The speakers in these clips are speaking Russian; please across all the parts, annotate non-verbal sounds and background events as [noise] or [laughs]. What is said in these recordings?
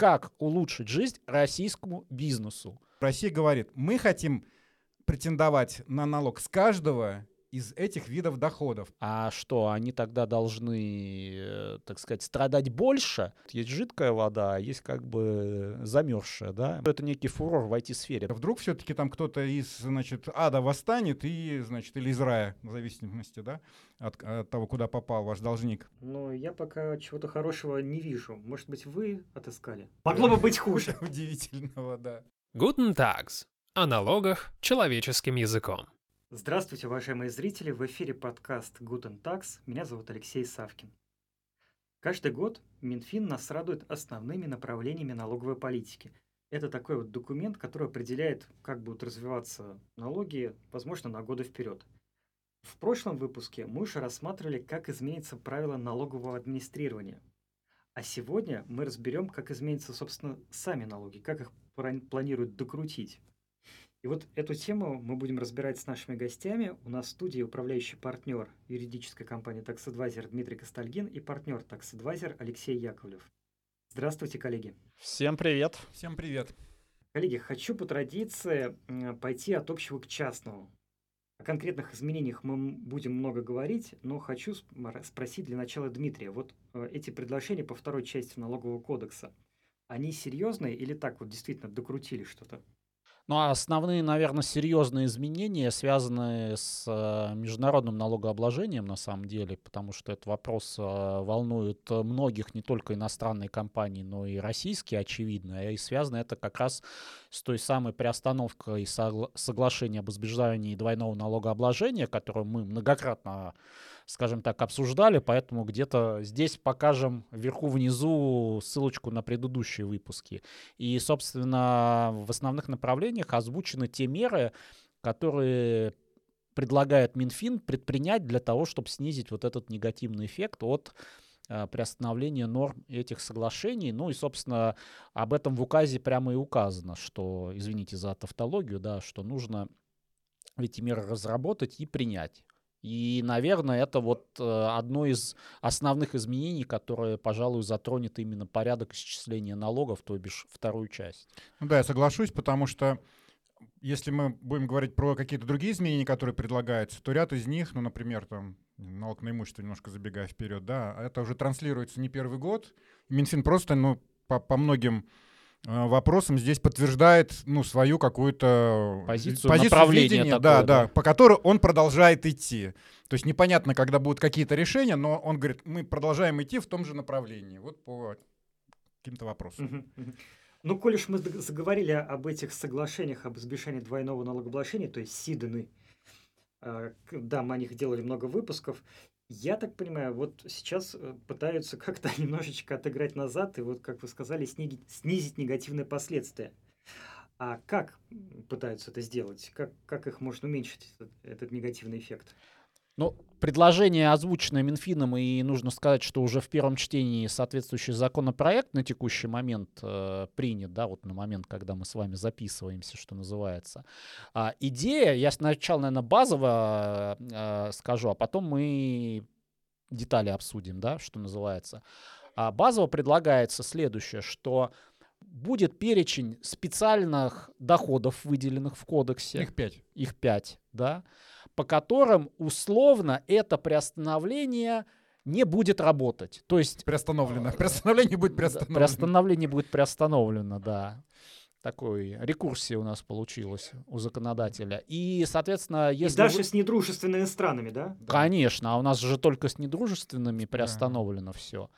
как улучшить жизнь российскому бизнесу. Россия говорит, мы хотим претендовать на налог с каждого из этих видов доходов. А что, они тогда должны, э, так сказать, страдать больше? Есть жидкая вода, а есть как бы замерзшая, да? Это некий фурор в IT-сфере. Вдруг все-таки там кто-то из, значит, ада восстанет и, значит, или из рая, в зависимости, да, от, от того, куда попал ваш должник. Но я пока чего-то хорошего не вижу. Может быть, вы отыскали? [laughs] Могло бы быть хуже. Удивительного, да. Guten Tags. О налогах человеческим языком. Здравствуйте, уважаемые зрители! В эфире подкаст Guten Tax. Меня зовут Алексей Савкин. Каждый год Минфин нас радует основными направлениями налоговой политики. Это такой вот документ, который определяет, как будут развиваться налоги, возможно, на годы вперед. В прошлом выпуске мы уже рассматривали, как изменится правила налогового администрирования. А сегодня мы разберем, как изменятся, собственно, сами налоги, как их планируют докрутить. И вот эту тему мы будем разбирать с нашими гостями. У нас в студии управляющий партнер юридической компании Advisor Дмитрий Костальгин и партнер Advisor Алексей Яковлев. Здравствуйте, коллеги. Всем привет. Всем привет. Коллеги, хочу по традиции пойти от общего к частному. О конкретных изменениях мы будем много говорить, но хочу спросить для начала Дмитрия. Вот э, эти предложения по второй части налогового кодекса, они серьезные или так вот действительно докрутили что-то? Ну, а основные, наверное, серьезные изменения связаны с э, международным налогообложением, на самом деле, потому что этот вопрос э, волнует многих, не только иностранные компании, но и российские, очевидно. И связано это как раз с той самой приостановкой соглашения об избежании двойного налогообложения, которую мы многократно скажем так, обсуждали, поэтому где-то здесь покажем вверху-внизу ссылочку на предыдущие выпуски. И, собственно, в основных направлениях озвучены те меры, которые предлагает Минфин предпринять для того, чтобы снизить вот этот негативный эффект от э, приостановления норм этих соглашений. Ну и, собственно, об этом в указе прямо и указано, что, извините за тавтологию, да, что нужно эти меры разработать и принять. И, наверное, это вот э, одно из основных изменений, которое, пожалуй, затронет именно порядок исчисления налогов, то бишь вторую часть. Ну да, я соглашусь, потому что если мы будем говорить про какие-то другие изменения, которые предлагаются, то ряд из них, ну, например, там, налог на имущество, немножко забегая вперед, да, это уже транслируется не первый год. Минфин просто, ну, по, по многим вопросом здесь подтверждает ну, свою какую-то позицию, позицию направление видения, такое, да, да, да, по которой он продолжает идти. То есть непонятно, когда будут какие-то решения, но он говорит, мы продолжаем идти в том же направлении, вот по каким-то вопросам. Ну, коль уж мы заговорили об этих соглашениях об избежании двойного налогообложения, то есть СИДаны, э, да, мы о них делали много выпусков, я так понимаю, вот сейчас э, пытаются [laughs] как-то немножечко отыграть назад и вот, как вы сказали, снизить, снизить негативные последствия. А как пытаются это сделать? Как, как их можно уменьшить, этот, этот негативный эффект? Ну, предложение озвученное Минфином, и нужно сказать, что уже в первом чтении соответствующий законопроект на текущий момент э, принят, да, вот на момент, когда мы с вами записываемся, что называется. А, идея, я сначала, наверное, базово э, скажу, а потом мы детали обсудим, да, что называется. А базово предлагается следующее, что будет перечень специальных доходов, выделенных в кодексе. Их пять. Их пять, да по которым условно это приостановление не будет работать. То есть... Приостановлено. Приостановление будет приостановлено. Приостановление будет приостановлено, да. Такой рекурсия у нас получилась у законодателя. И, соответственно, если... И даже вы... с недружественными странами, да? Конечно, а у нас же только с недружественными приостановлено да. все.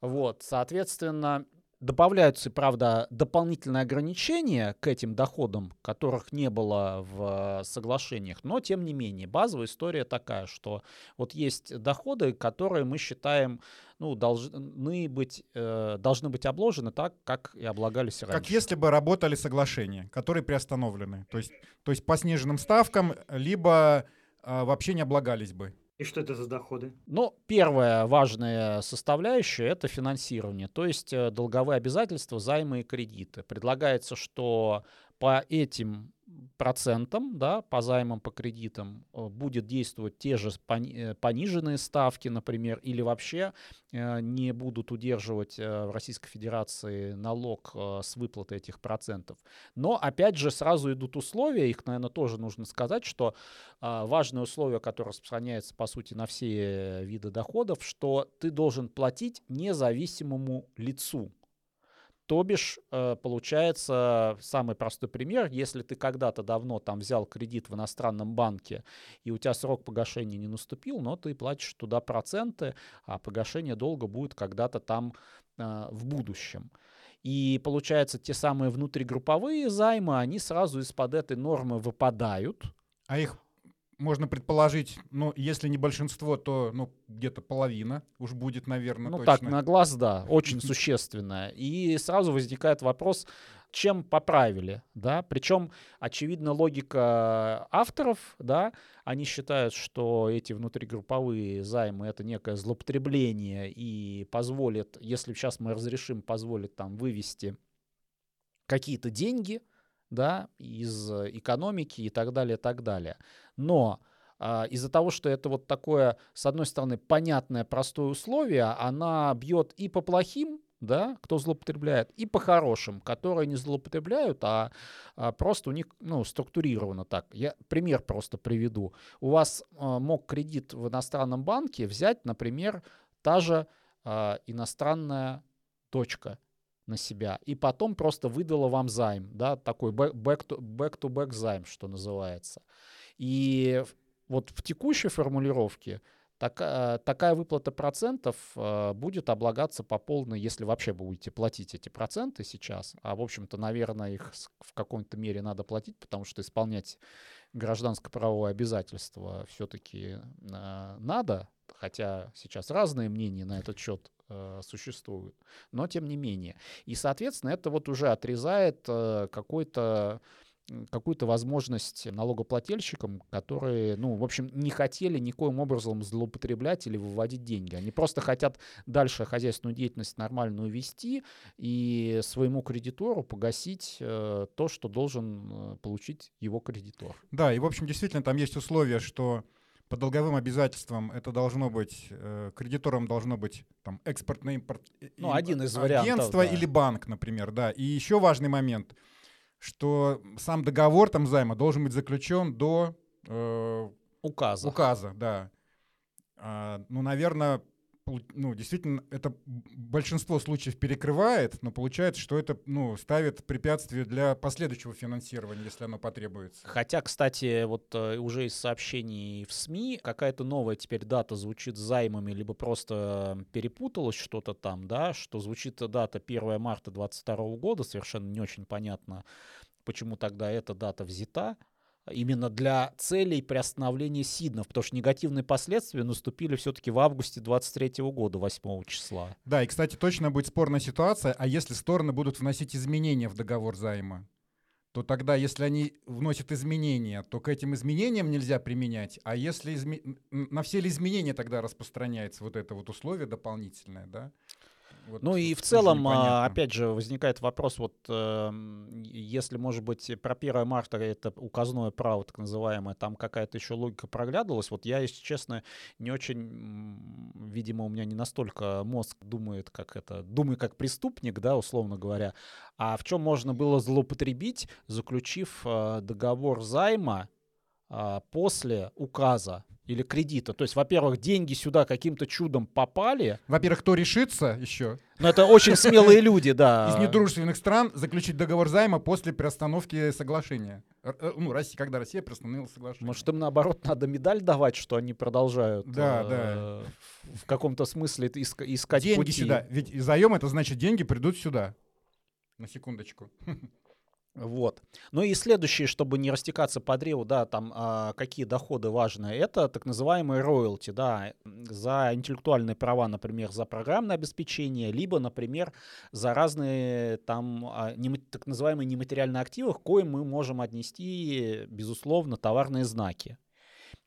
Вот, соответственно, Добавляются, правда, дополнительные ограничения к этим доходам, которых не было в соглашениях, но тем не менее базовая история такая, что вот есть доходы, которые мы считаем ну, должны быть, э, должны быть обложены так, как и облагались раньше. Как если бы работали соглашения, которые приостановлены. То есть, то есть по сниженным ставкам, либо э, вообще не облагались бы. И что это за доходы? Ну, первая важная составляющая – это финансирование, то есть э, долговые обязательства, займы и кредиты. Предлагается, что по этим процентам, да, по займам, по кредитам э, будет действовать те же э, пониженные ставки, например, или вообще э, не будут удерживать в Российской Федерации налог с выплаты этих процентов. Но, опять же, сразу идут условия, их, наверное, тоже нужно сказать, что важное условие, которое распространяется, по сути, на все виды доходов, что ты должен платить независимому лицу. То бишь, э, получается, самый простой пример, если ты когда-то давно там взял кредит в иностранном банке, и у тебя срок погашения не наступил, но ты платишь туда проценты, а погашение долга будет когда-то там э, в будущем. И получается, те самые внутригрупповые займы, они сразу из-под этой нормы выпадают. А их можно предположить, ну, если не большинство, то, ну, где-то половина уж будет, наверное, Ну, точно. так, на глаз, да, очень [laughs] существенная. И сразу возникает вопрос, чем поправили, да, причем, очевидно, логика авторов, да, они считают, что эти внутригрупповые займы — это некое злоупотребление и позволит, если сейчас мы разрешим, позволит там вывести какие-то деньги, да, из экономики и так далее, и так далее. Но а, из-за того, что это вот такое, с одной стороны, понятное, простое условие, она бьет и по плохим, да, кто злоупотребляет, и по хорошим, которые не злоупотребляют, а, а просто у них ну, структурировано так. Я пример просто приведу. У вас а, мог кредит в иностранном банке взять, например, та же а, иностранная точка на себя, и потом просто выдала вам займ, да, такой back-to-back займ, что называется. И вот в текущей формулировке так, такая выплата процентов э, будет облагаться по полной, если вообще будете платить эти проценты сейчас. А, в общем-то, наверное, их в какой-то мере надо платить, потому что исполнять гражданско-правовое обязательство все-таки э, надо, хотя сейчас разные мнения на этот счет э, существуют, но тем не менее. И, соответственно, это вот уже отрезает какой-то какую-то возможность налогоплательщикам, которые, ну, в общем, не хотели никоим образом злоупотреблять или выводить деньги. Они просто хотят дальше хозяйственную деятельность нормальную вести и своему кредитору погасить э, то, что должен э, получить его кредитор. Да, и, в общем, действительно, там есть условия, что по долговым обязательствам это должно быть, э, кредитором должно быть там экспортное импорт, ну, один из вариантов, агентство да. или банк, например, да. И еще важный момент — что сам договор там займа должен быть заключен до э, указа. Указа, да. А, ну, наверное, ну, действительно, это большинство случаев перекрывает, но получается, что это ну, ставит препятствие для последующего финансирования, если оно потребуется. Хотя, кстати, вот э, уже из сообщений в СМИ какая-то новая теперь дата звучит займами, либо просто перепуталось что-то там, да, что звучит дата 1 марта 2022 года, совершенно не очень понятно, почему тогда эта дата взята именно для целей приостановления СИДНов, потому что негативные последствия наступили все-таки в августе 23 года, 8 числа. Да, и, кстати, точно будет спорная ситуация, а если стороны будут вносить изменения в договор займа, то тогда, если они вносят изменения, то к этим изменениям нельзя применять, а если изме... на все ли изменения тогда распространяется вот это вот условие дополнительное, да? Вот ну и в целом, а, опять же, возникает вопрос, вот э, если, может быть, про 1 марта это указное право, так называемое, там какая-то еще логика проглядывалась, вот я, если честно, не очень, видимо, у меня не настолько мозг думает, как это, думаю, как преступник, да, условно говоря, а в чем можно было злоупотребить, заключив э, договор займа после указа или кредита. То есть, во-первых, деньги сюда каким-то чудом попали. Во-первых, кто решится еще? Ну, это очень смелые [laughs] люди, да. Из недружественных стран заключить договор займа после приостановки соглашения. Э, ну, Россия, когда Россия приостановила соглашение. Может, им наоборот надо медаль давать, что они продолжают да, э, да. в каком-то смысле искать деньги пути. сюда. Ведь заем это значит деньги придут сюда. На секундочку. [laughs] Вот. Ну и следующее, чтобы не растекаться по древу, да, там а, какие доходы важные, это так называемые роялти, да, за интеллектуальные права, например, за программное обеспечение, либо, например, за разные там а, так называемые нематериальные активы, к коим мы можем отнести, безусловно, товарные знаки.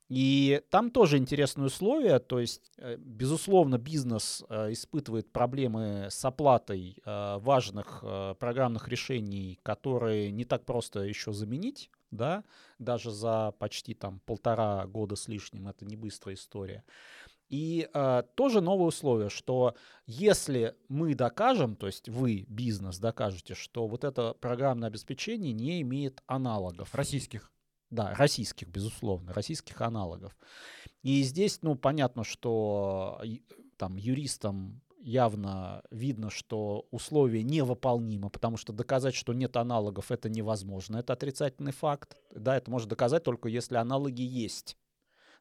И там тоже интересные условия, то есть, э, безусловно, бизнес э, испытывает проблемы с оплатой э, важных программных решений, которые не так просто еще заменить, да, даже за почти там полтора года с лишним, это не быстрая история. И э, тоже новое условие, что если мы докажем, то есть вы, бизнес, докажете, что вот это программное обеспечение не имеет аналогов. Российских. Да, российских, безусловно, российских аналогов. И здесь, ну, понятно, что там юристам явно видно, что условие невыполнимо, потому что доказать, что нет аналогов, это невозможно. Это отрицательный факт. Да, это может доказать только если аналоги есть.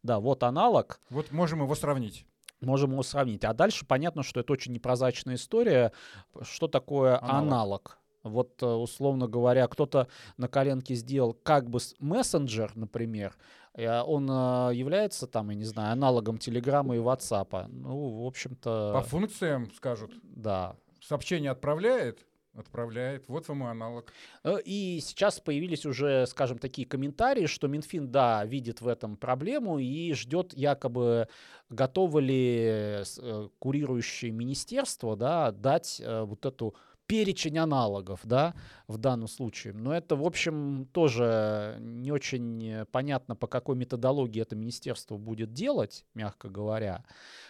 Да, вот аналог. Вот можем его сравнить. Можем его сравнить. А дальше понятно, что это очень непрозрачная история. Что такое аналог? аналог? Вот, э, условно говоря, кто-то на коленке сделал как бы мессенджер, например, он э, является там, я не знаю, аналогом Телеграма и WhatsApp. Ну, в общем-то... По функциям скажут. Да. Сообщение отправляет, Отправляет. Вот вам и аналог. Э, и сейчас появились уже, скажем, такие комментарии, что Минфин, да, видит в этом проблему и ждет якобы, готовы ли курирующее министерство да, дать вот эту перечень аналогов, да, в данном случае. Но это, в общем, тоже не очень понятно, по какой методологии это министерство будет делать, мягко говоря.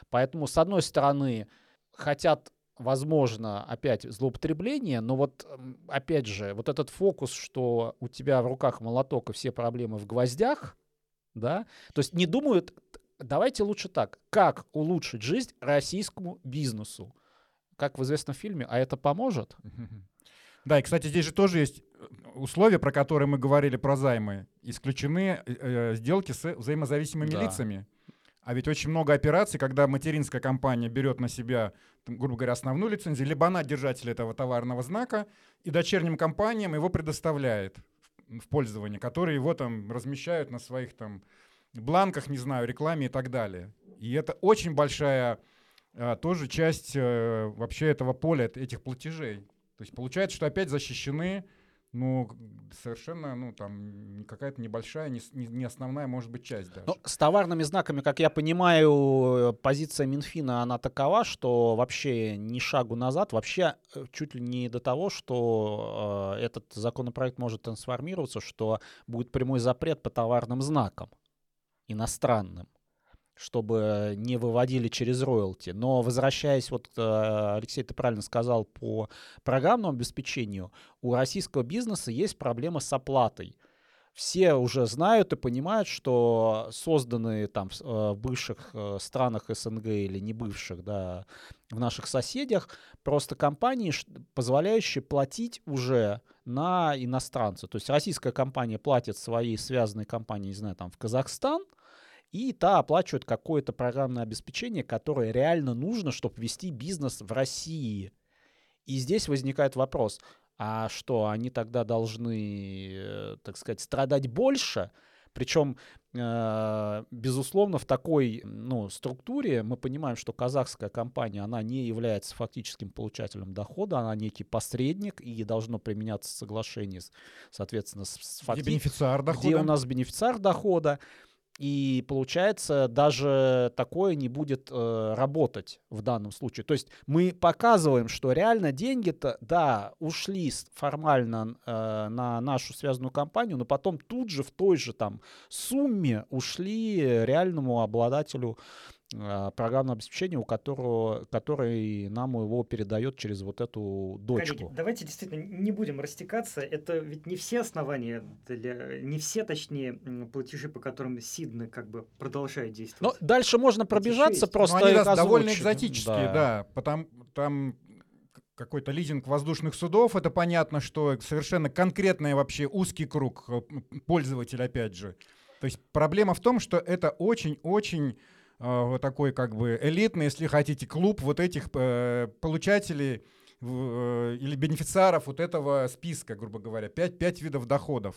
Поэтому, с одной стороны, хотят возможно, опять злоупотребление, но вот, опять же, вот этот фокус, что у тебя в руках молоток и все проблемы в гвоздях, да, то есть не думают, давайте лучше так, как улучшить жизнь российскому бизнесу, как в известном фильме, а это поможет? [laughs] Да, и, кстати, здесь же тоже есть э, условия, про которые мы говорили про займы. Исключены э, э сделки с взаимозависимыми да. лицами. А ведь очень много операций, когда материнская компания берет на себя, там, грубо говоря, основную лицензию, либо она держатель этого товарного знака, и дочерним компаниям его предоставляет в пользование, которые его там размещают на своих там бланках, не знаю, рекламе и так далее. И это очень большая а, тоже часть а, вообще этого поля, этих платежей. То есть получается, что опять защищены ну, совершенно, ну, там, какая-то небольшая, не, не основная, может быть, часть даже. Ну, с товарными знаками, как я понимаю, позиция Минфина, она такова, что вообще ни шагу назад, вообще э, чуть ли не до того, что э, этот законопроект может трансформироваться, что будет прямой запрет по товарным знакам иностранным чтобы не выводили через роялти. Но возвращаясь, вот э, Алексей, ты правильно сказал, по программному обеспечению, у российского бизнеса есть проблема с оплатой. Все уже знают и понимают, что созданные там в э, бывших э, странах СНГ или не бывших, да, в наших соседях, просто компании, позволяющие платить уже на иностранца. То есть российская компания платит своей связанной компании, не знаю, там в Казахстан – и та оплачивает какое-то программное обеспечение, которое реально нужно, чтобы вести бизнес в России. И здесь возникает вопрос, а что, они тогда должны, э, так сказать, страдать больше? Причем, э, безусловно, в такой ну, структуре мы понимаем, что казахская компания, она не является фактическим получателем дохода, она некий посредник, и должно применяться соглашение, соответственно, с факти... где бенефициар дохода. Где у нас бенефициар дохода. И получается, даже такое не будет э, работать в данном случае. То есть мы показываем, что реально деньги-то, да, ушли формально э, на нашу связанную компанию, но потом тут же в той же там сумме ушли реальному обладателю а, программного обеспечения, у которого, который нам его передает через вот эту дочку. Коллеги, давайте действительно не будем растекаться. Это ведь не все основания, для, не все, точнее, платежи, по которым Сидны как бы продолжает действовать. Но дальше можно пробежаться просто. Но они раз, довольно экзотические, да. да потому, там какой-то лизинг воздушных судов, это понятно, что совершенно конкретный вообще узкий круг э, пользователя, опять же. То есть проблема в том, что это очень-очень вот такой как бы элитный, если хотите, клуб вот этих э, получателей э, или бенефициаров вот этого списка, грубо говоря, 5, 5 видов доходов.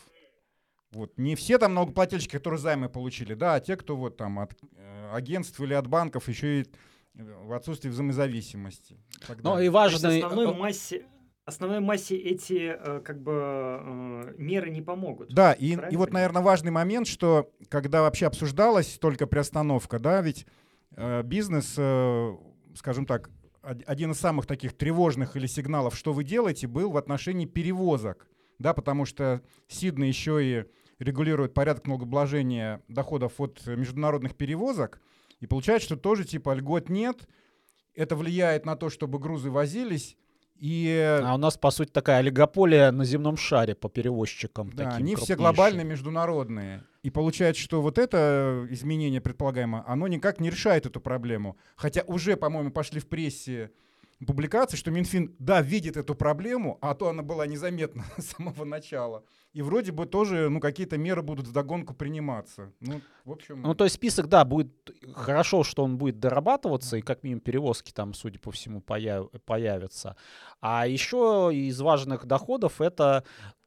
Вот. Не все там налогоплательщики, которые займы получили, да, а те, кто вот там от э, агентств или от банков еще и в отсутствии взаимозависимости. Ну и важно... Основной массе основной массе эти э, как бы э, меры не помогут. Да, и, и вот, наверное, важный момент, что когда вообще обсуждалась только приостановка, да, ведь э, бизнес, э, скажем так, один из самых таких тревожных или сигналов, что вы делаете, был в отношении перевозок, да, потому что Сиднey еще и регулирует порядок налогообложения доходов от международных перевозок, и получается, что тоже типа льгот нет, это влияет на то, чтобы грузы возились, и... А у нас, по сути, такая олигополия на земном шаре по перевозчикам. Да, таким они все глобальные, международные. И получается, что вот это изменение предполагаемое, оно никак не решает эту проблему. Хотя уже, по-моему, пошли в прессе публикации, что Минфин, да, видит эту проблему, а то она была незаметна [laughs] с самого начала. И вроде бы тоже, ну, какие-то меры будут вдогонку приниматься. Ну, в общем... Ну, то есть список, да, будет хорошо, что он будет дорабатываться, и как минимум перевозки там, судя по всему, появ, появятся. А еще из важных доходов это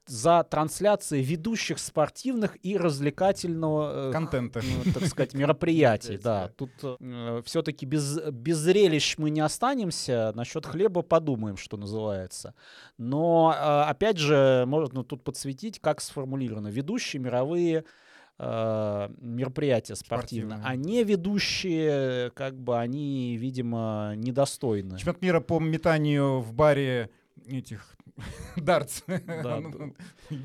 за трансляции ведущих спортивных и развлекательного э, Контента. ну, так [laughs] сказать, мероприятий. Да, тут э, все-таки без, без зрелищ мы не останемся. Насчет хлеба подумаем, что называется. Но, э, опять же, можно тут подсветить, как сформулировано. Ведущие мировые э, мероприятия спортивные, Спортивные. а не ведущие, как бы они, видимо, недостойны. Чемпионат мира по метанию в баре этих [laughs] дартс Да, Ну,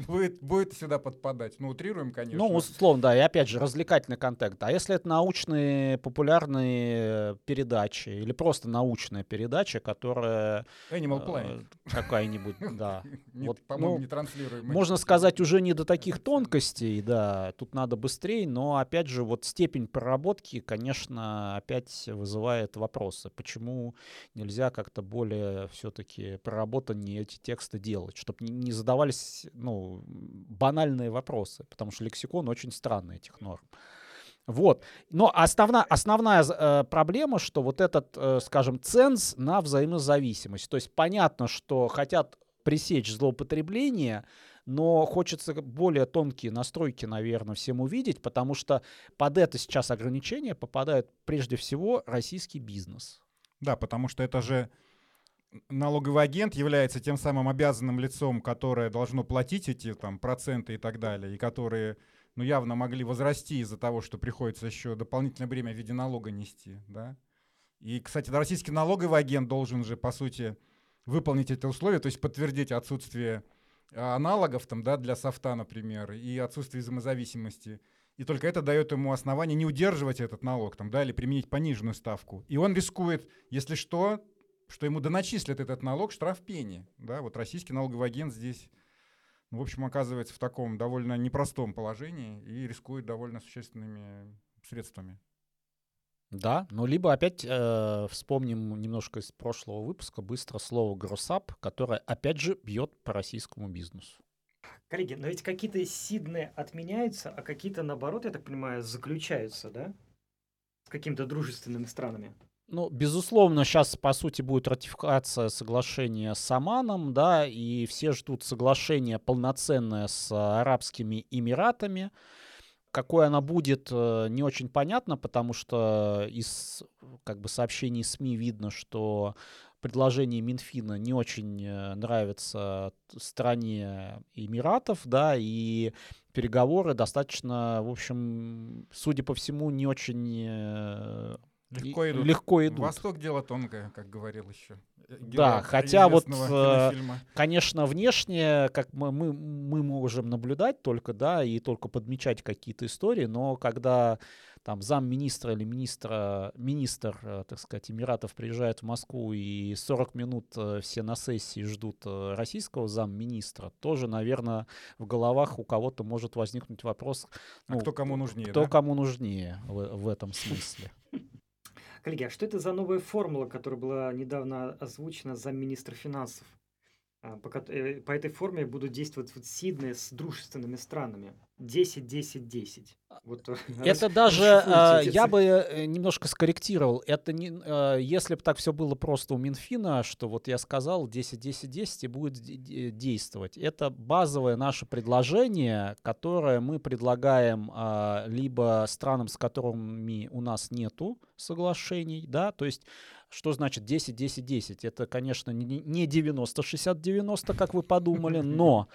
будет, будет сюда подпадать. Ну, утрируем, конечно. Ну, условно, да, и опять же, развлекательный контент. А если это научные популярные передачи или просто научная передача, которая Animal э, Planet. какая-нибудь, [laughs] да. Вот, По-моему, ну, не транслируем. Можно сказать, уже не до таких тонкостей, да, тут надо быстрее, но опять же, вот степень проработки, конечно, опять вызывает вопросы. Почему нельзя как-то более все-таки проработаннее эти тексты делать, чтобы не задавались, ну, банальные вопросы, потому что лексикон очень странный этих норм. Вот. Но основна, основная э, проблема, что вот этот, э, скажем, ценз на взаимозависимость. То есть понятно, что хотят пресечь злоупотребление, но хочется более тонкие настройки, наверное, всем увидеть, потому что под это сейчас ограничение попадает прежде всего российский бизнес. Да, потому что это же налоговый агент является тем самым обязанным лицом, которое должно платить эти там проценты и так далее, и которые ну, явно могли возрасти из-за того, что приходится еще дополнительное бремя в виде налога нести, да. И, кстати, российский налоговый агент должен же, по сути, выполнить это условие, то есть подтвердить отсутствие а, аналогов там, да, для софта, например, и отсутствие взаимозависимости. И только это дает ему основание не удерживать этот налог там, да, или применить пониженную ставку. И он рискует, если что, что ему доначислят этот налог штраф пени. Да, вот российский налоговый агент здесь, ну, в общем, оказывается в таком довольно непростом положении и рискует довольно существенными средствами. Да, ну либо опять э, вспомним немножко из прошлого выпуска быстро слово «гроссап», которое опять же бьет по российскому бизнесу. Коллеги, но ведь какие-то сидны отменяются, а какие-то, наоборот, я так понимаю, заключаются, да? С какими-то дружественными странами. Ну, безусловно, сейчас, по сути, будет ратификация соглашения с Оманом, да, и все ждут соглашение полноценное с Арабскими Эмиратами. Какой она будет, э, не очень понятно, потому что из как бы, сообщений СМИ видно, что предложение Минфина не очень э, нравится стране Эмиратов, да, и переговоры достаточно, в общем, судя по всему, не очень э, Легко идут. легко идут. Восток дело тонкое, как говорил еще. э, Да, герой хотя вот, [laughs] э, кинофильма. Конечно, внешне, как мы, мы, мы можем наблюдать только, да, и только подмечать какие-то истории, но когда там замминистра или министра, министр, э, так сказать, Эмиратов приезжает в Москву и 40 минут э, все на сессии ждут российского замминистра, тоже, наверное, в головах у кого-то может возникнуть вопрос, А ну, кто кому нужнее, кто да? кому нужнее в, в этом смысле. [laughs] Коллеги, а что это за новая формула, которая была недавно озвучена замминистра финансов? А, По, э, по этой форме будут действовать вот Сидны с дружественными странами. 10-10-10. Вот, [laughs] э, Это даже, [laughs] расшифруйте э, я бы э, немножко скорректировал. Это не, э, если бы так все было просто у Минфина, что вот я сказал 10-10-10 и будет де- де- действовать. Это базовое наше предложение, которое мы предлагаем а, либо странам, с которыми у нас нету соглашений, да, то есть Что значит 10-10-10? Это, конечно, не 90-60-90, как вы подумали, [laughs] но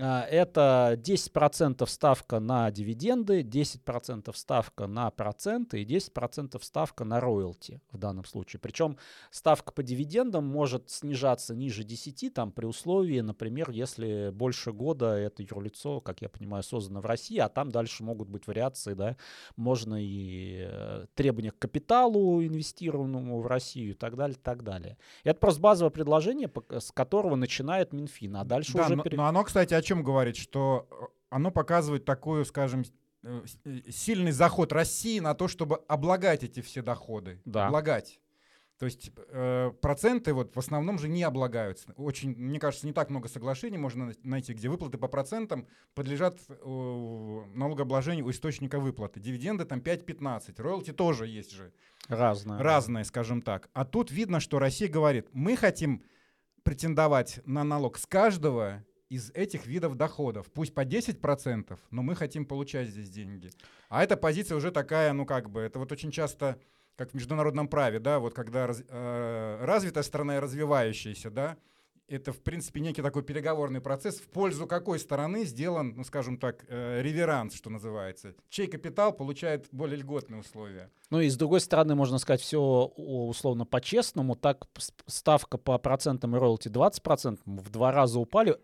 а, это 10% ставка на дивиденды, 10% ставка на проценты и 10% ставка на роялти в данном случае. Причем ставка по дивидендам может снижаться ниже 10, там, при условии, например, если больше года это юрлицо, как я понимаю, создано в России, а там дальше могут быть вариации, да, можно и э, требования к капиталу инвестированному в Россию и так далее, и так далее. И это просто базовое предложение, с которого начинает Минфин, а дальше да, уже... Но, но оно, кстати, о чем говорит? Что э, оно показывает такую, скажем, э, сильный заход России на то, чтобы облагать эти все доходы. Да. Облагать. То есть э, проценты вот в основном же не облагаются. Очень, мне кажется, не так много соглашений можно найти, где выплаты по процентам подлежат э, налогообложению у источника выплаты. Дивиденды там 5-15, роялти тоже есть же. Разные. Разные, скажем так. А тут видно, что Россия говорит, мы хотим претендовать на налог с каждого из этих видов доходов. Пусть по 10%, но мы хотим получать здесь деньги. А эта позиция уже такая, ну как бы, это вот очень часто как в международном праве, да, вот когда раз, э, развитая страна и развивающаяся, да, это, в принципе, некий такой переговорный процесс, в пользу какой стороны сделан, ну, скажем так, э, реверанс, что называется. Чей капитал получает более льготные условия. Ну и с другой стороны, можно сказать, все условно по-честному. Так ставка по процентам роялти 20%, в два раза упали,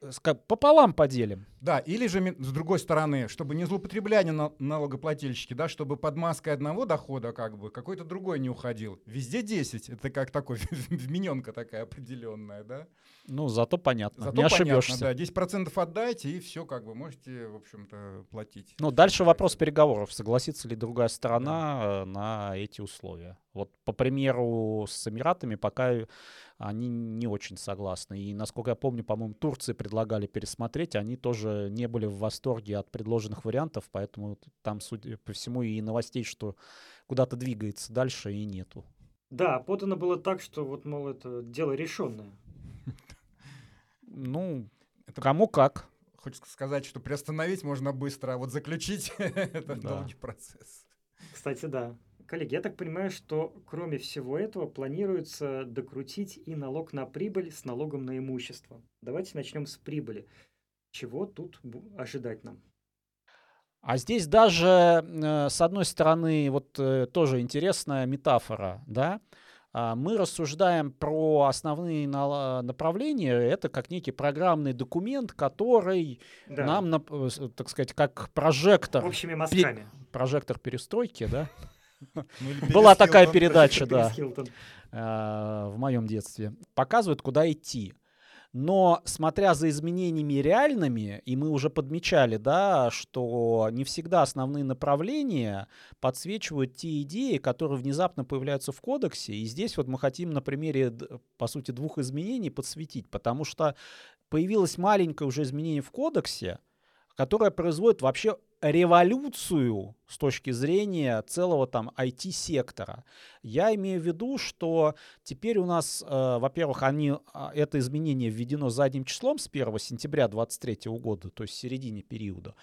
пополам поделим. Да, или же с другой стороны, чтобы не злоупотребляли налогоплательщики, да, чтобы под маской одного дохода как бы какой-то другой не уходил. Везде 10, это как такой вмененка такая определенная, да? Ну, зато понятно, зато не ошибешься. Понятно, да, 10% отдайте, и все, как бы, можете, в общем-то, платить. Ну, дальше вопрос переговоров, согласится ли другая сторона да. Э, на эти условия. Вот, по примеру, с Эмиратами пока они не очень согласны. И, насколько я помню, по-моему, Турции предлагали пересмотреть, они тоже не были в восторге от предложенных вариантов, поэтому там, судя по всему, и новостей, что куда-то двигается дальше, и нету. Да, подано было так, что вот, мол, это дело решенное. [laughs] Ну, это кому как. Хочется сказать, что приостановить можно быстро, а вот заключить [laughs] это да. долгий процесс. Кстати, да. Коллеги, я так понимаю, что кроме всего этого планируется докрутить и налог на прибыль с налогом на имущество. Давайте начнем с прибыли. Чего тут ожидать нам? А здесь даже, э, с одной стороны, вот э, тоже интересная метафора, да, мы рассуждаем про основные направления. Это как некий программный документ, который да. нам, э, так сказать, как прожектор... Общими мазками. Прожектор перестройки, да? [laughs] Ну, Была такая передача, да, а, в моем детстве. Показывает, куда идти. Но смотря за изменениями реальными, и мы уже подмечали, да, что не всегда основные направления подсвечивают те идеи, которые внезапно появляются в кодексе. И здесь вот мы хотим на примере, по сути, двух изменений подсветить, потому что появилось маленькое уже изменение в кодексе, которое производит вообще революцию с точки зрения целого там IT-сектора. Я имею в виду, что теперь у нас, э, во-первых, они, а, это изменение введено задним числом с 1 сентября 2023 года, то есть в середине периода.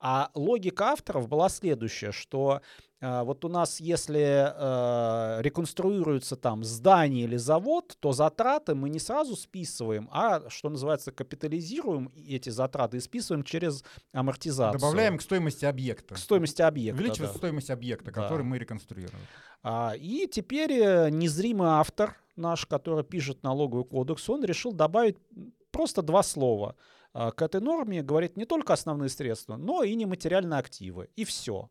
А логика авторов была следующая, что вот у нас, если э, реконструируется там здание или завод, то затраты мы не сразу списываем, а, что называется, капитализируем эти затраты и списываем через амортизацию. Добавляем к стоимости объекта. К стоимости объекта, Увеличивается да. стоимость объекта, да. который мы реконструируем. А, и теперь э, незримый автор наш, который пишет налоговый кодекс, он решил добавить просто два слова – а, к этой норме говорит не только основные средства, но и нематериальные активы. И все.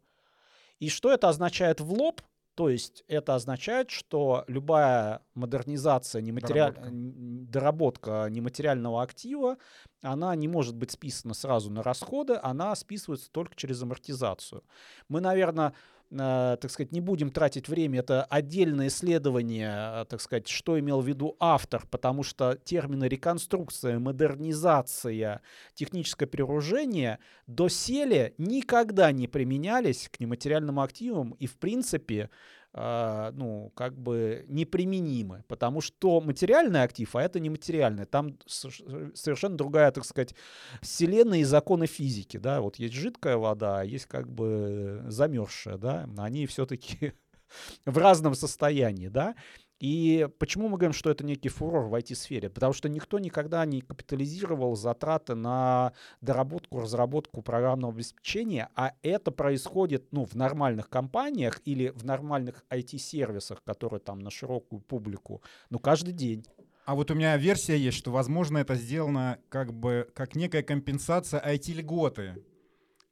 И что это означает в лоб? То есть это означает, что любая модернизация, нематериаль... доработка. доработка нематериального актива, она не может быть списана сразу на расходы, она списывается только через амортизацию. Мы, наверное, так сказать, не будем тратить время, это отдельное исследование, э, так сказать, что имел в виду автор, потому что термины реконструкция, модернизация, техническое переоружение доселе никогда не применялись к нематериальным активам. И, в принципе, а, ну, как бы неприменимы, потому что материальный актив, а это нематериальный, там совершенно другая, так сказать, вселенная и законы физики, да, вот есть жидкая вода, а есть как бы замерзшая, да, они все-таки [laughs] в разном состоянии, да, И почему мы говорим, что это некий фурор в IT-сфере? Потому что никто никогда не капитализировал затраты на доработку, разработку программного обеспечения, а это происходит ну, в нормальных компаниях или в нормальных IT-сервисах, которые там на широкую публику, ну, каждый день. А вот у меня версия есть, что, возможно, это сделано как бы как некая компенсация IT-льготы.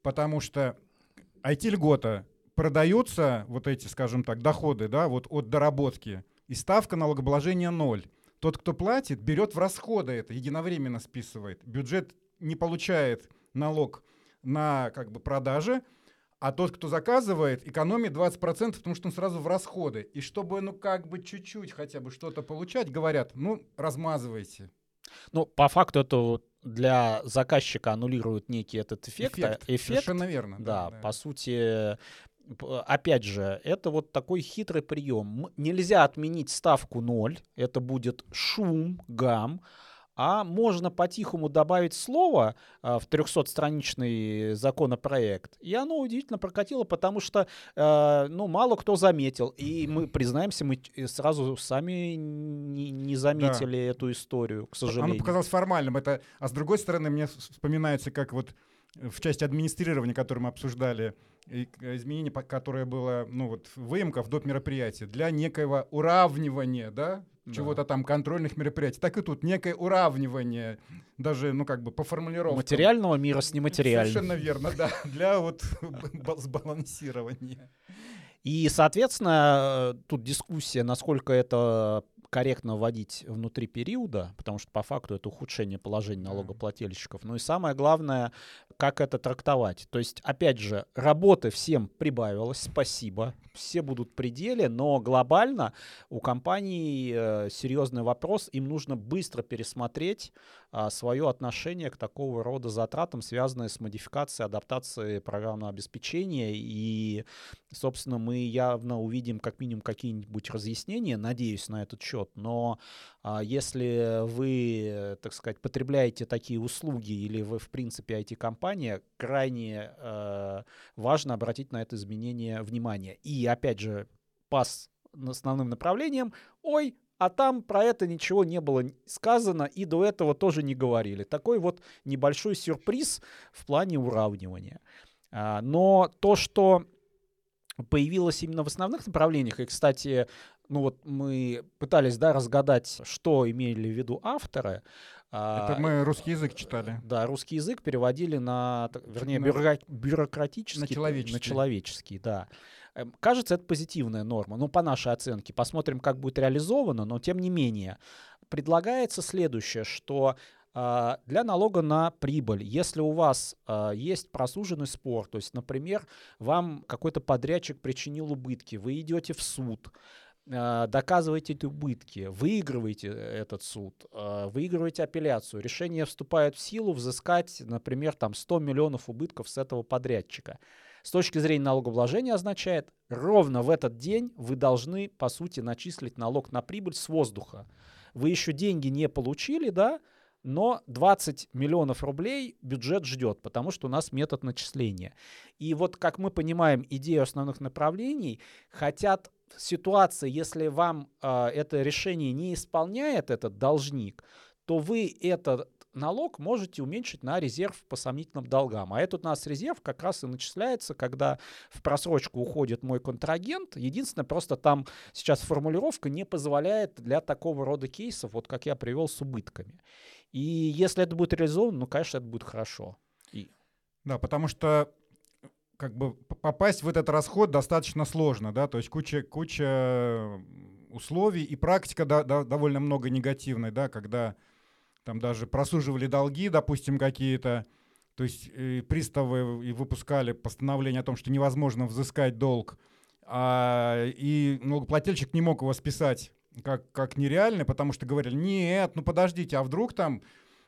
Потому что IT-льгота продаются, вот эти, скажем так, доходы, да, вот от доработки – и ставка налогообложения ноль. Тот, кто платит, берет в расходы это, единовременно списывает. Бюджет не получает налог на как бы продажи, а тот, кто заказывает, экономит 20%, потому что он сразу в расходы. И чтобы, ну, как бы чуть-чуть хотя бы что-то получать, говорят, ну, размазывайте. Ну, по факту это для заказчика аннулирует некий этот эффект. Эффект, эффект совершенно верно. Да, да, по сути, опять же, это вот такой хитрый прием. Нельзя отменить ставку 0, это будет шум, гам, а можно по-тихому добавить слово э, в 300-страничный законопроект, и оно удивительно прокатило, потому что, э, ну, мало кто заметил, и мы, признаемся, мы сразу сами не, не заметили да. эту историю, к сожалению. Оно показалось формальным, это, а с другой стороны, мне вспоминается, как вот в части администрирования, которую мы обсуждали, изменение, которое было, ну вот, выемка в доп. мероприятии для некоего уравнивания, да, да. чего-то там контрольных мероприятий. Так и тут некое уравнивание, даже, ну как бы по формулировке. Материального мира с нематериальным. Совершенно верно, да, [laughs] для вот [laughs] сбалансирования. И, соответственно, тут дискуссия, насколько это корректно вводить внутри периода, потому что по факту это ухудшение положения налогоплательщиков. Ну и самое главное, как это трактовать. То есть, опять же, работы всем прибавилось, спасибо, все будут в пределе, но глобально у компаний э, серьезный вопрос, им нужно быстро пересмотреть свое отношение к такого рода затратам, связанные с модификацией, адаптацией программного обеспечения. И, собственно, мы явно увидим как минимум какие-нибудь разъяснения, надеюсь на этот счет, но э, если вы, так сказать, потребляете такие услуги или вы, в принципе, IT-компания, крайне э, важно обратить на это изменение внимание. И, опять же, пас основным направлением, ой, а там про это ничего не было сказано и до этого тоже не говорили. Такой вот небольшой сюрприз в плане уравнивания. А, но то, что появилось именно в основных направлениях, и, кстати, ну вот мы пытались, да, разгадать, что имели в виду авторы. А, Это мы русский язык читали. Да, русский язык переводили на, вернее, бюро, бюрократический. На человеческий. На человеческий, да. Эм, кажется, это позитивная норма, ну, по нашей оценке. Посмотрим, как будет реализовано, но тем не менее. Предлагается следующее, что а, для налога на прибыль, если у вас э, есть прослуженный спор, то есть, например, вам какой-то подрядчик причинил убытки, вы идете в суд, а, доказываете эти убытки, выигрываете этот суд, а, выигрываете апелляцию, решение вступает в силу взыскать, например, там 100 миллионов убытков с этого подрядчика. С точки зрения налогообложения означает, ровно в этот день вы должны, по сути, начислить налог на прибыль с воздуха. Вы еще деньги не получили, да, но 20 миллионов рублей бюджет ждет, потому что у нас метод начисления. И вот, как мы понимаем, идею основных направлений хотят ситуации, если вам э, это решение не исполняет этот должник, то вы этот налог можете уменьшить на резерв по сомнительным долгам. А этот у нас резерв как раз и начисляется, когда в просрочку уходит мой контрагент. Единственное, просто там сейчас формулировка не позволяет для такого рода кейсов, вот как я привел, с убытками. И если это будет реализовано, ну, конечно, это будет хорошо. И... Да, потому что как бы попасть в этот расход достаточно сложно, да, то есть куча, куча условий и практика да, да, довольно много негативной, да, когда там даже просуживали долги, допустим, какие-то, то есть э, приставы и выпускали постановление о том, что невозможно взыскать долг, а, и налогоплательщик не мог его списать как, как нереальный, потому что говорили, нет, ну подождите, а вдруг там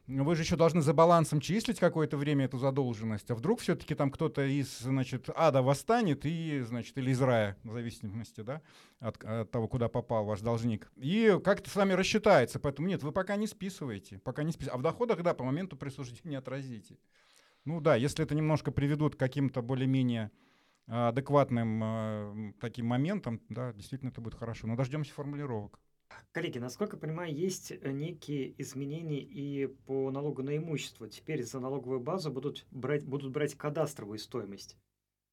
вы же еще должны за балансом числить какое-то время эту задолженность, а вдруг все-таки там кто-то из, значит, ада восстанет и, значит, или из рая, в зависимости, да, от, от того, куда попал ваш должник. И как-то с вами рассчитается, поэтому нет, вы пока не списываете, пока не списываете. А в доходах, да, по моменту присуждения отразите. Ну да, если это немножко приведут к каким-то более-менее адекватным э, таким моментам, да, действительно это будет хорошо. Но дождемся формулировок. Коллеги, насколько я понимаю, есть э, некие изменения и по налогу на имущество. Теперь за налоговую базу будут брать, будут брать кадастровую стоимость.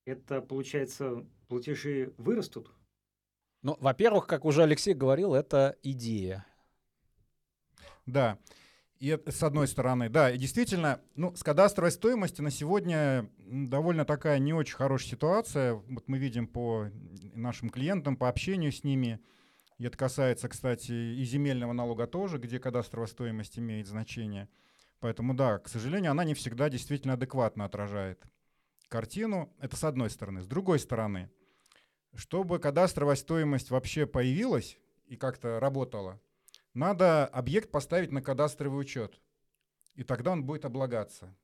Это, получается, платежи вырастут? Ну, во-первых, как уже Алексей говорил, это идея. Да. И это, с одной стороны, да, и действительно, ну, с кадастровой стоимостью на сегодня довольно такая не очень хорошая ситуация. Вот мы видим по нашим клиентам, по общению с ними. И это касается, кстати, и земельного налога тоже, где кадастровая стоимость имеет значение. Поэтому, да, к сожалению, она не всегда действительно адекватно отражает картину. Это с одной стороны. С другой стороны, чтобы кадастровая стоимость вообще появилась и как-то работала, надо объект поставить на кадастровый учет, и тогда он будет облагаться.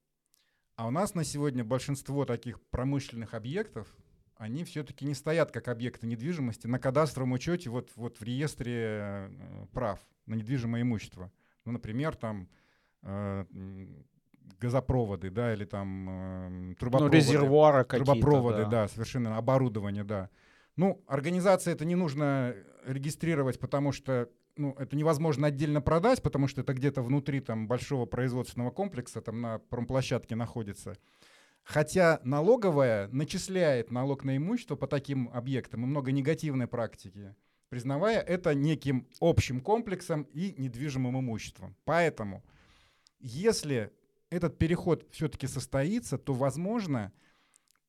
А у нас на сегодня большинство таких промышленных объектов, они все-таки не стоят как объекты недвижимости на кадастровом учете вот, вот в реестре э, прав на недвижимое имущество. Ну, например, там э, газопроводы, да, или там э, трубопроводы. Ну, резервуары какие-то, Трубопроводы, да. да, совершенно, оборудование, да. Ну, организация это не нужно регистрировать, потому что ну, это невозможно отдельно продать, потому что это где-то внутри там, большого производственного комплекса, там на промплощадке находится. Хотя налоговая начисляет налог на имущество по таким объектам и много негативной практики, признавая это неким общим комплексом и недвижимым имуществом. Поэтому, если этот переход все-таки состоится, то, возможно,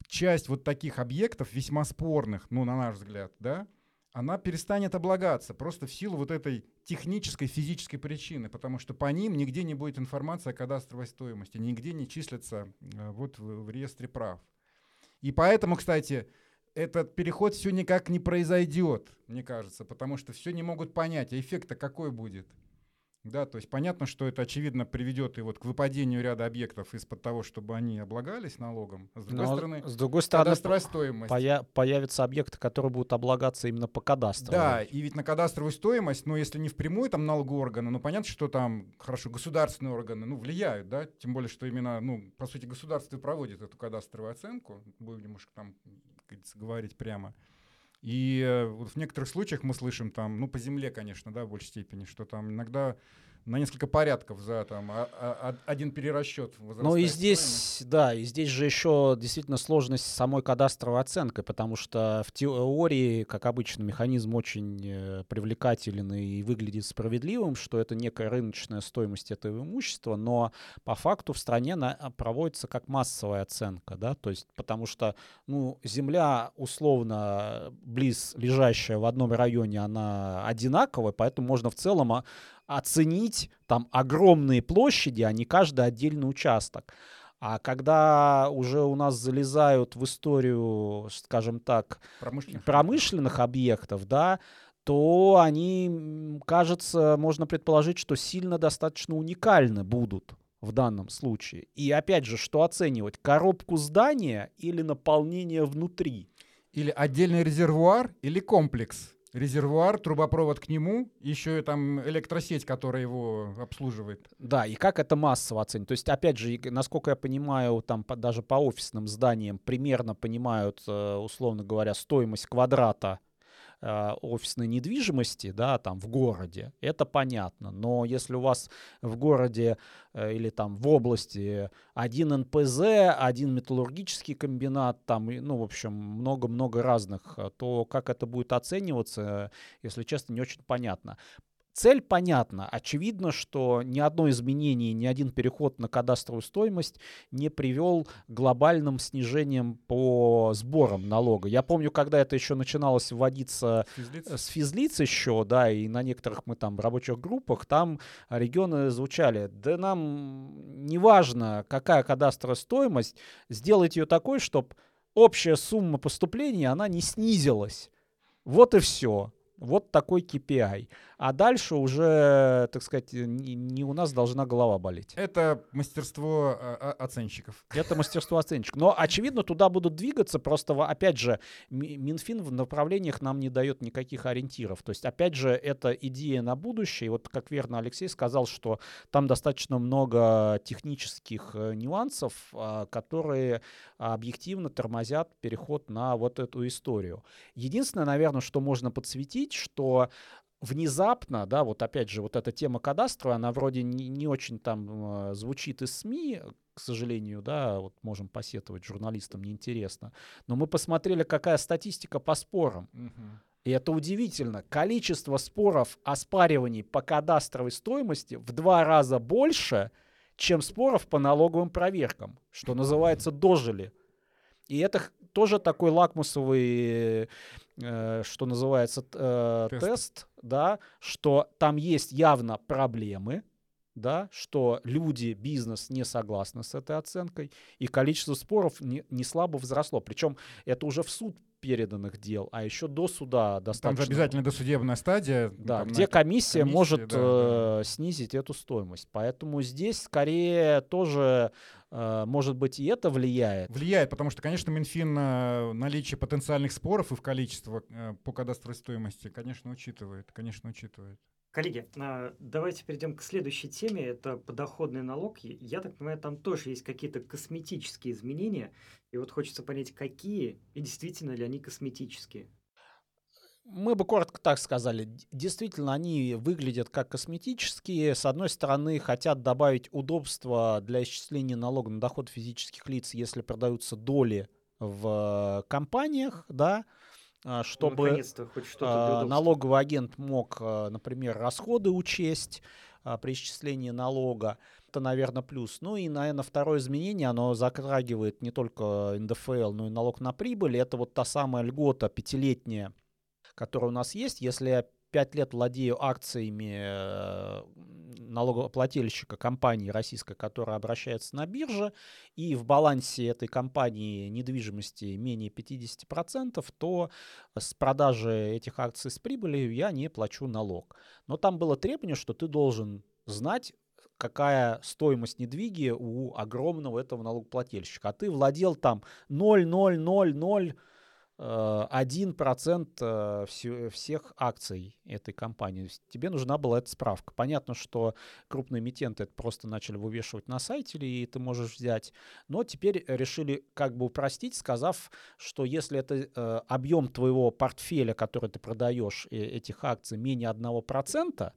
часть вот таких объектов, весьма спорных, ну, на наш взгляд, да, она перестанет облагаться просто в силу вот этой технической, физической причины, потому что по ним нигде не будет информации о кадастровой стоимости, нигде не числится э, вот в, в реестре прав. И поэтому, кстати, этот переход все никак не произойдет, мне кажется, потому что все не могут понять, а эффект-то какой будет. Да, то есть понятно, что это очевидно приведет и вот к выпадению ряда объектов из-под того, чтобы они облагались налогом. А с другой Но, стороны, с другой стороны стоимость. Поя- появятся объекты, которые будут облагаться именно по кадастровой. Да, и ведь на кадастровую стоимость, ну если не впрямую там налоговые органы, ну понятно, что там, хорошо, государственные органы, ну влияют, да, тем более, что именно, ну, по сути, государство проводит эту кадастровую оценку, будем немножко там, говорить прямо. И э, в некоторых случаях мы слышим там, ну, по земле, конечно, да, в большей степени, что там иногда на несколько порядков за там а, а, один перерасчет. Ну и здесь, стоимость. да, и здесь же еще действительно сложность самой кадастровой оценкой, потому что в теории, как обычно, механизм очень э, привлекательный и выглядит справедливым, что это некая рыночная стоимость этого имущества, но по факту в стране на, а, проводится как массовая оценка, да, то есть потому что, ну, земля условно близ лежащая в одном районе, она одинаковая, поэтому можно в целом оценить там огромные площади, а не каждый отдельный участок. А когда уже у нас залезают в историю, скажем так, промышленных, промышленных объектов, да, то они, кажется, можно предположить, что сильно достаточно уникальны будут в данном случае. И опять же, что оценивать? Коробку здания или наполнение внутри? Или отдельный резервуар, или комплекс резервуар, трубопровод к нему, еще и там электросеть, которая его обслуживает. Да, и как это массово оценить? То есть, опять же, насколько я понимаю, там даже по офисным зданиям примерно понимают, э, условно говоря, стоимость квадрата Э, офисной недвижимости, да, там в городе, это понятно. Но если у вас в городе э, или там в области один НПЗ, один металлургический комбинат, там, ну, в общем, много-много разных, э, то как это будет оцениваться, если честно, не очень понятно. Цель понятна. Очевидно, что ни одно изменение, ни один переход на кадастровую стоимость не привел к глобальным снижениям по сборам налога. Я помню, когда это еще начиналось вводиться физлиц. с физлиц еще, да, и на некоторых мы там рабочих группах, там регионы звучали, да нам не важно, какая кадастровая стоимость, сделать ее такой, чтобы общая сумма поступления, она не снизилась. Вот и все. Вот такой KPI. А дальше уже, так сказать, не, у нас должна голова болеть. Это мастерство э, оценщиков. Это мастерство оценщиков. Но, очевидно, туда будут двигаться. Просто, опять же, Минфин в направлениях нам не дает никаких ориентиров. То есть, опять же, это идея на будущее. И вот, как верно Алексей сказал, что там достаточно много технических э, нюансов, а, которые объективно тормозят переход на вот эту историю. Единственное, наверное, что можно подсветить, что внезапно, да, вот опять же, вот эта тема кадастра, она вроде не, не очень там э, звучит из СМИ, к сожалению, да, вот можем посетовать журналистам, неинтересно. Но мы посмотрели, какая статистика по спорам. И это удивительно. Количество споров оспариваний по кадастровой стоимости в два раза больше, чем споров по налоговым проверкам, что называется дожили. И это тоже такой лакмусовый, э, что называется, э, тест. тест, да, что там есть явно проблемы, да, что люди, бизнес не согласны с этой оценкой, и количество споров не, не слабо возросло. Причем это уже в суд переданных дел, а еще до суда достаточно. Там же обязательно досудебная стадия. Да, где комиссия, комиссия может да, э, да. снизить эту стоимость. Поэтому здесь скорее тоже может быть, и это влияет? Влияет, потому что, конечно, Минфин э, наличие потенциальных споров и в количество э, по кадастровой стоимости, конечно, учитывает. Конечно, учитывает. Коллеги, давайте перейдем к следующей теме. Это подоходный налог. Я так понимаю, там тоже есть какие-то косметические изменения. И вот хочется понять, какие и действительно ли они косметические. Мы бы коротко так сказали. Действительно, они выглядят как косметические. С одной стороны, хотят добавить удобства для исчисления налога на доход физических лиц, если продаются доли в компаниях, да, а, ну, чтобы ну, налоговый агент мог, а, например, расходы учесть при исчислении налога. Это, наверное, плюс. Ну и, наверное, второе изменение, оно затрагивает не только НДФЛ, но и налог на прибыль. Это вот та самая льгота пятилетняя, которые у нас есть, если я 5 лет владею акциями э, налогоплательщика компании российской, которая обращается на бирже, и в балансе этой компании недвижимости менее 50%, то с продажи этих акций с прибылью я не плачу налог. Но там было требование, что ты должен знать, какая стоимость недвиги у огромного этого налогоплательщика. А ты владел там 0,000 Э, 1% э, всех акций этой компании. Тебе нужна была эта справка. Понятно, что крупные эмитенты это просто начали вывешивать на сайте, и ты можешь взять. Но теперь решили как бы упростить, сказав, что если это э, объем твоего портфеля, который ты продаешь, этих акций, менее 1%,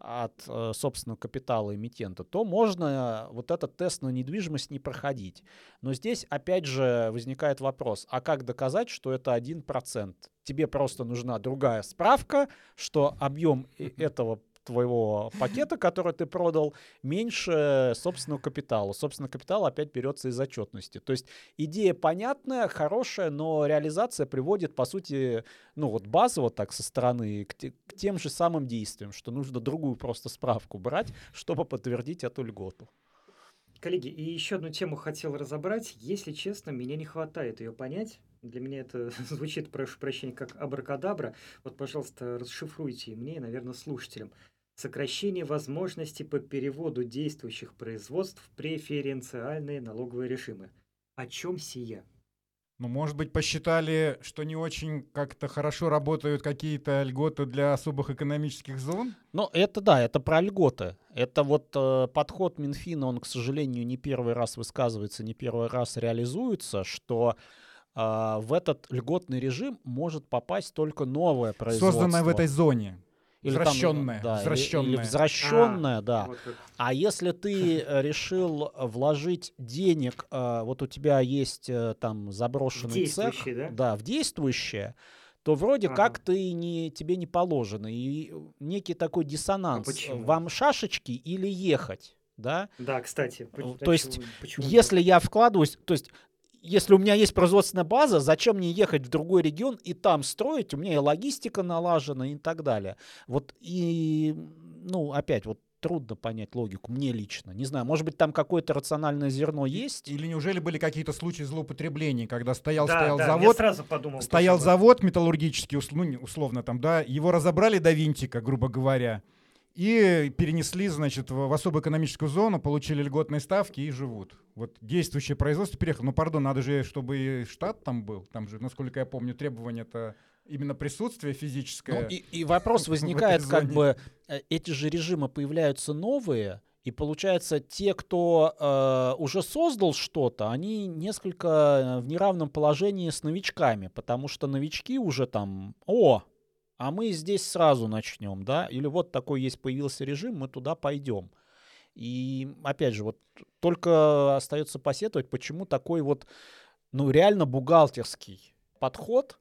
от э, собственного капитала эмитента, то можно вот этот тест на недвижимость не проходить. Но здесь опять же возникает вопрос, а как доказать, что это 1%? Тебе просто нужна другая справка, что объем этого твоего пакета, который ты продал, меньше собственного капитала. Собственный капитал опять берется из отчетности. То есть идея понятная, хорошая, но реализация приводит, по сути, ну вот базово так со стороны к, те, к тем же самым действиям, что нужно другую просто справку брать, чтобы подтвердить эту льготу. Коллеги, и еще одну тему хотел разобрать. Если честно, меня не хватает ее понять. Для меня это [laughs] звучит, прошу прощения, как абракадабра. Вот, пожалуйста, расшифруйте мне и, наверное, слушателям сокращение возможностей по переводу действующих производств в преференциальные налоговые режимы. О чем сия? Ну, может быть, посчитали, что не очень как-то хорошо работают какие-то льготы для особых экономических зон? Ну, это да, это про льготы. Это вот э, подход Минфина, он, к сожалению, не первый раз высказывается, не первый раз реализуется, что э, в этот льготный режим может попасть только новое производство. Созданное в этой зоне. Или возвращенная. Там, да, возвращенная. Или, или возвращенная, а, да. Вот а если ты э, решил вложить денег, э, вот у тебя есть э, там заброшенный цех, да? да, в действующее, то вроде ага. как ты не, тебе не положено. И некий такой диссонанс. А Вам шашечки или ехать? Да? Да, кстати. То есть, почему если я вкладываюсь, то есть если у меня есть производственная база, зачем мне ехать в другой регион и там строить? У меня и логистика налажена и так далее. Вот и, ну, опять, вот трудно понять логику, мне лично. Не знаю, может быть, там какое-то рациональное зерно есть? Или неужели были какие-то случаи злоупотребления, когда стоял, да, стоял да, завод, я сразу подумал, стоял завод металлургический, ну, условно там, да, его разобрали до винтика, грубо говоря, и перенесли, значит, в, особую экономическую зону, получили льготные ставки и живут. Вот действующее производство переехало. Ну, пардон, надо же, чтобы и штат там был. Там же, насколько я помню, требования это именно присутствие физическое. Ну, и, и вопрос [laughs] возникает, как бы э, эти же режимы появляются новые, и получается, те, кто э, уже создал что-то, они несколько э, в неравном положении с новичками, потому что новички уже там, о, а мы здесь сразу начнем, да, или вот такой есть появился режим, мы туда пойдем. И опять же, вот только остается посетовать, почему такой вот, ну, реально бухгалтерский подход,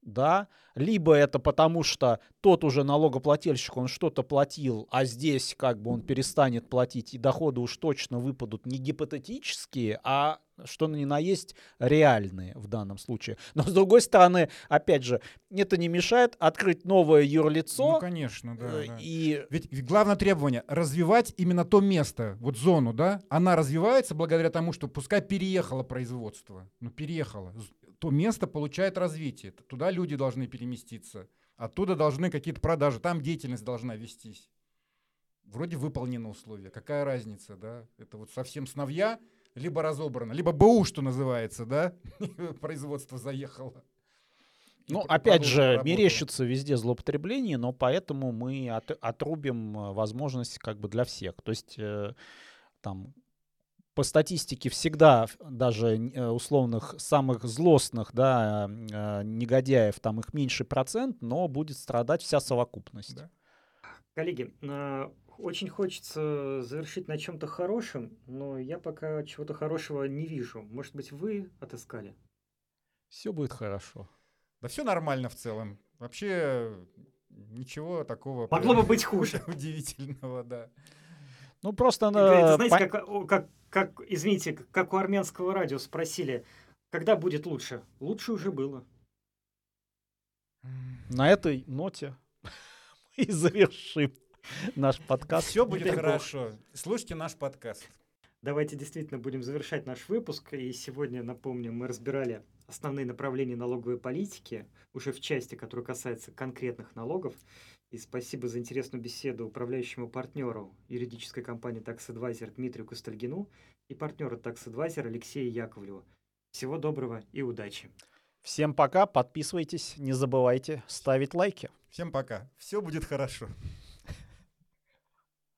да, либо это потому, что тот уже налогоплательщик, он что-то платил, а здесь как бы он перестанет платить, и доходы уж точно выпадут не гипотетические, а что ни на есть реальные в данном случае. [laughs] Но с другой стороны, опять же, это не мешает открыть новое юрлицо. Ну, конечно, да. э, да. И Ведь ведь главное требование — развивать именно то место, вот зону, да? Она развивается благодаря тому, что пускай переехало производство, ну переехало, то место получает развитие, туда люди должны переместиться, оттуда должны какие-то продажи, там деятельность должна вестись. Вроде выполнено условие, какая разница, да? Это вот совсем сновья, либо разобрано, либо БУ, что называется, да? [laughs] Производство заехало. Ну, опять же, работу. мерещится везде злоупотребление, но поэтому мы от- отрубим э, возможность как бы для всех. То есть э, там по статистике всегда даже э, условных самых злостных да, э, негодяев там их меньший процент, но будет страдать вся совокупность. Да. Коллеги, очень хочется завершить на чем-то хорошем, но я пока чего-то хорошего не вижу. Может быть, вы отыскали? Все будет хорошо. Да все нормально в целом. Вообще ничего такого Могло бы быть хуже. [laughs] удивительного, да. Ну просто это, э, знаете, как, как, как, извините, как- как у армянского радио спросили, когда будет лучше? Лучше уже было. на этой ноте [laughs] мы и завершим наш подкаст. Все будет хорошо. Слушайте наш подкаст. Давайте действительно будем завершать наш выпуск. И сегодня, напомню, мы разбирали основные направления налоговой политики, уже в части, которая касается конкретных налогов. И спасибо за интересную беседу управляющему партнеру юридической компании Tax Advisor Дмитрию Костальгину и партнеру Tax Advisor Алексею Яковлеву. Всего доброго и удачи! Всем пока, подписывайтесь, не забывайте ставить лайки. Всем пока. Все будет хорошо.